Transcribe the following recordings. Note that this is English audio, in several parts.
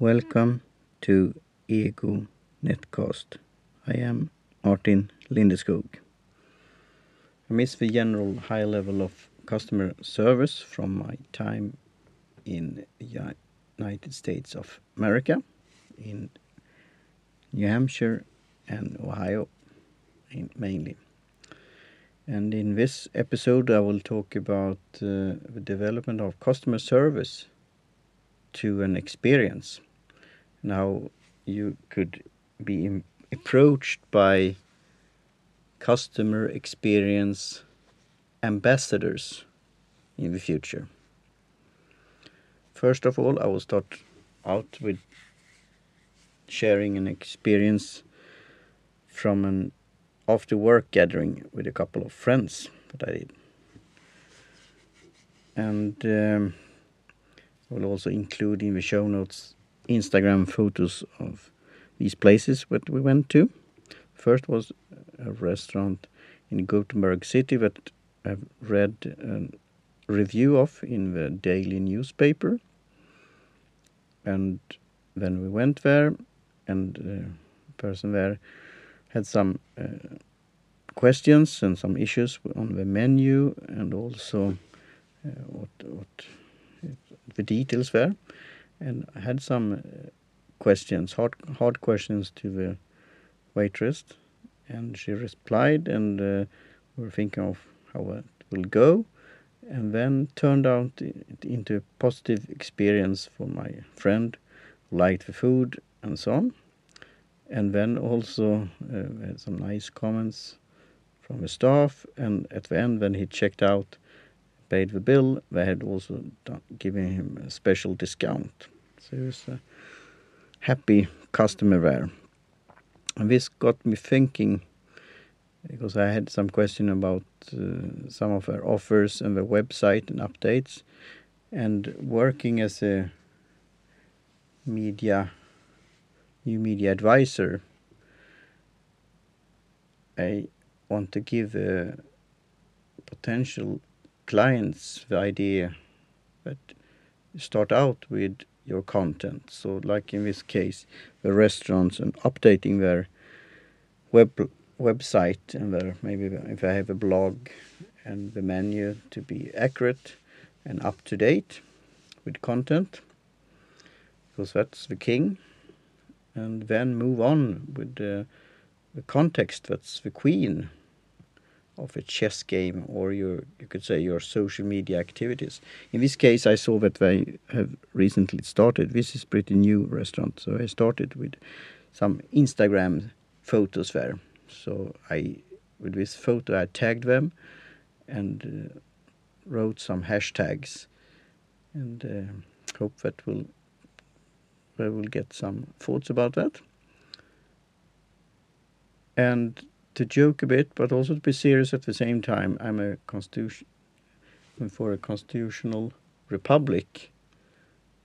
Welcome to Ego Netcast. I am Martin Lindeskog. I miss the general high level of customer service from my time in the United States of America, in New Hampshire and Ohio mainly. And in this episode, I will talk about uh, the development of customer service to an experience now you could be approached by customer experience ambassadors in the future. First of all, I will start out with sharing an experience from an after work gathering with a couple of friends that I did. And um, I will also include in the show notes Instagram photos of these places that we went to. First was a restaurant in Gothenburg city that I've read a review of in the daily newspaper. And then we went there, and the person there had some uh, questions and some issues on the menu, and also uh, what, what the details there and I had some uh, questions, hard hard questions to the waitress, and she replied, and uh, we were thinking of how it will go, and then turned out into a positive experience for my friend, liked the food and so on, and then also uh, had some nice comments from the staff, and at the end when he checked out paid the bill, they had also given him a special discount. So he was a happy customer there. And this got me thinking because I had some question about uh, some of their offers and the website and updates and working as a media new media advisor I want to give uh, potential clients the idea that start out with your content. So, like in this case, the restaurants and updating their web website and their maybe if I have a blog and the menu to be accurate and up to date with content, because that's the king. And then move on with the, the context. That's the queen of a chess game or your you could say your social media activities. In this case, I saw that they have recently started. This is pretty new restaurant, so I started with some Instagram photos there. So I with this photo I tagged them and uh, wrote some hashtags and uh, hope that will I will get some thoughts about that. And to joke a bit, but also to be serious at the same time. I'm a constitution for a constitutional republic,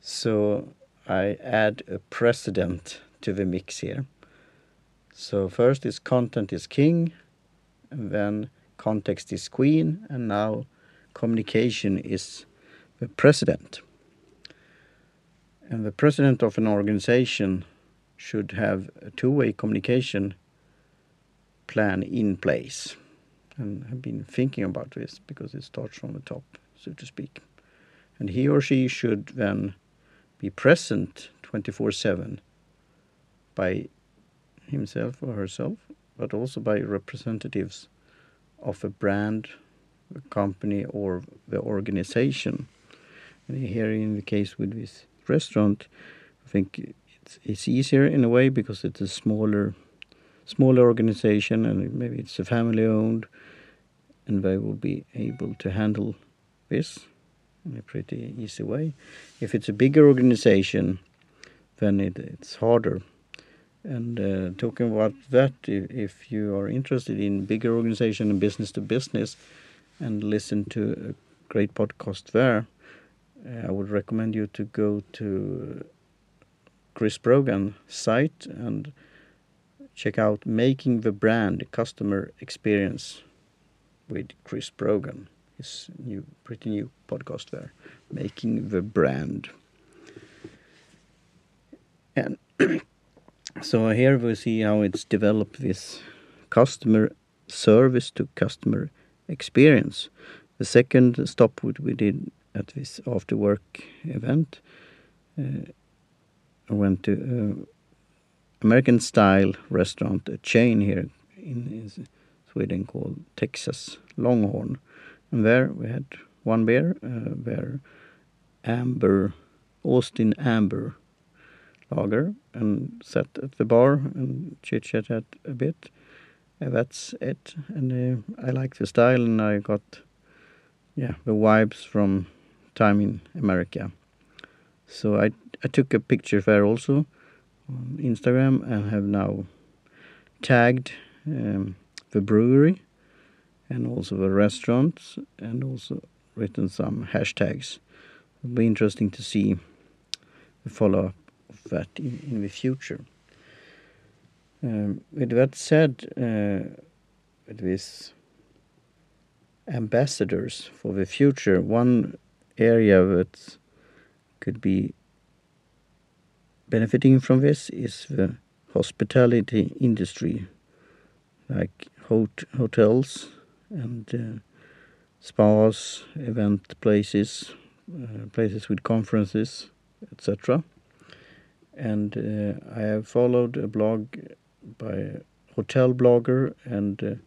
so I add a precedent to the mix here. So first is content is king, and then context is queen, and now communication is the president. And the president of an organization should have a two-way communication plan in place and have been thinking about this because it starts from the top, so to speak. And he or she should then be present 24 7 by himself or herself, but also by representatives of a brand, a company, or the organization. And here, in the case with this restaurant, I think it's, it's easier in a way because it's a smaller smaller organization and maybe it's a family owned and they will be able to handle this in a pretty easy way. If it's a bigger organization, then it, it's harder. And uh, talking about that, if, if, you are interested in bigger organization and business to business, and listen to a great podcast there, uh, I would recommend you to go to Chris Brogan site and check out Making the Brand Customer Experience with Chris Brogan. His new, pretty new podcast there, Making the Brand. And so here we see how it's developed this customer service to customer experience. The second stop we did at this after work event, uh, I went to uh, American style restaurant, a chain here in, in Sweden called Texas Longhorn. And there we had one beer, uh, where Amber, Austin Amber lager, and sat at the bar and chit chatted a bit. Uh, that's it. And uh, I like the style, and I got yeah the vibes from time in America. So I I took a picture there also on Instagram and have now tagged um, the brewery and also the restaurants and also written some hashtags. It'll be interesting to see the follow up of that in, in the future. Um, with that said, uh, with these ambassadors for the future, one area that could be benefiting from this is the hospitality industry, like hot hotels and uh, spas, event places, uh, places with conferences, etc. And uh, I have followed a blog by a hotel blogger and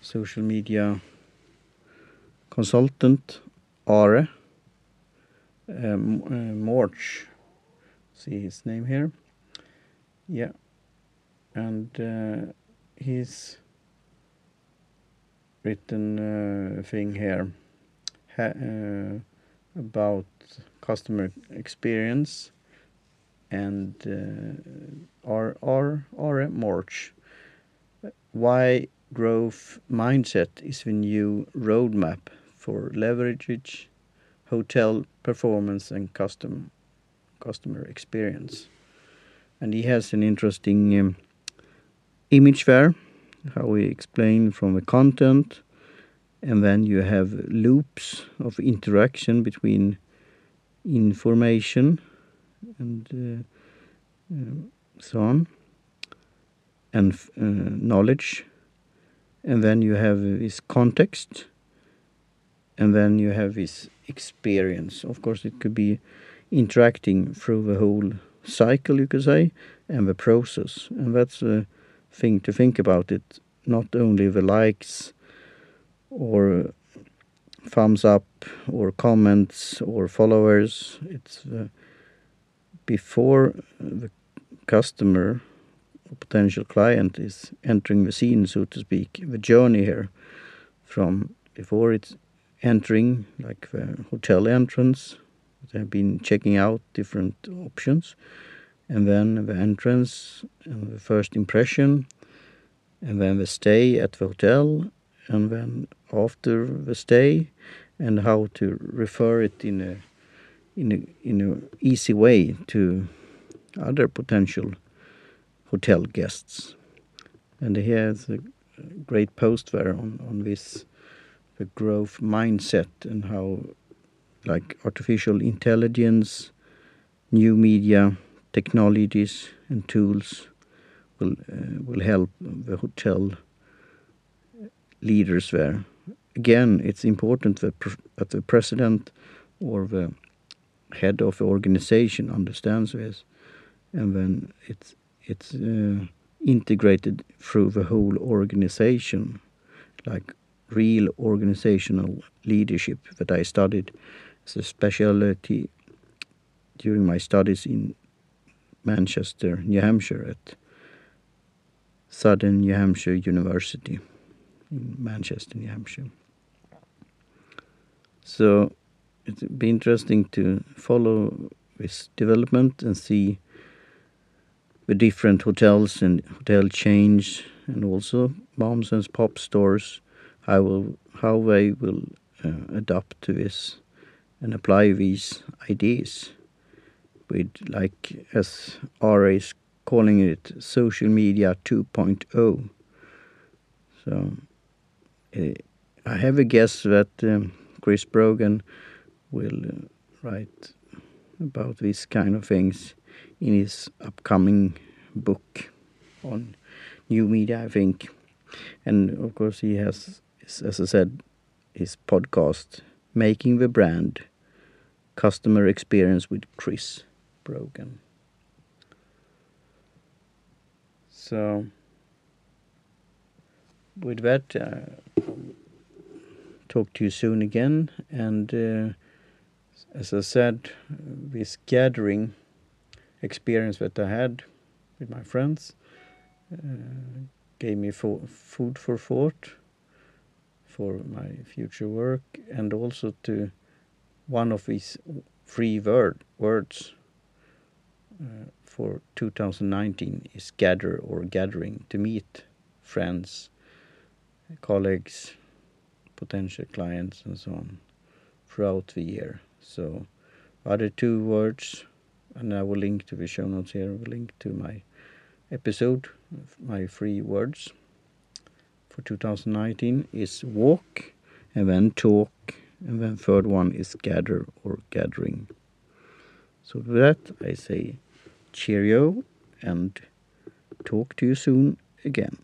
social media consultant Are um, uh, Morch. See his name here. Yeah, and uh, he's written a thing here ha uh, about customer experience and uh, R R R March. Why growth mindset is the new roadmap for leverage hotel performance and custom customer experience. And he has an interesting um, image there how we explain from the content. And then you have loops of interaction between information and uh, uh, so on. And uh, knowledge. And then you have this context. And then you have this experience. Of course it could be interacting through the whole cycle you could say and the process. And that's a thing to think about it. Not only the likes or thumbs up or comments or followers. It's the before the customer or potential client is entering the scene so to speak the journey here from before it's entering like the hotel entrance have been checking out different options. And then the entrance and the first impression. And then the stay at the hotel. And then after the stay. And how to refer it in a in a in a easy way to other potential hotel guests. And he has a great post there on on this the growth mindset and how like artificial intelligence new media technologies and tools will uh, will help the hotel leaders there. Again, it's important that, that the president or the head of the organization understands this, and then it's it's uh, integrated through the whole organization, like real organizational leadership that I studied as a specialty during my studies in Manchester, New Hampshire at Southern New Hampshire University in Manchester, New Hampshire. So it'd be interesting to follow this development and see the different hotels and hotel chains and also moms and pop stores how will how they will uh, adapt to this and apply these ideas with like as RA is calling it social media 2.0 so uh, I have a guess that um, Chris Brogan will uh, write about these kind of things in his upcoming book on new media, I think. And of course, he has, as I said, his podcast, Making the Brand Customer Experience with Chris Brogan. So, with that, uh, talk to you soon again. And uh, as I said, this gathering experience that I had with my friends uh, gave me fo food for thought for my future work and also to one of these three word, words uh, for 2019 is gather or gathering to meet friends, colleagues, potential clients and so on throughout the year. So other two words and I will link to the show notes here, I will link to my episode, my three words for 2019 is walk and then talk and then third one is gather or gathering. So with that I say cheerio and talk to you soon again.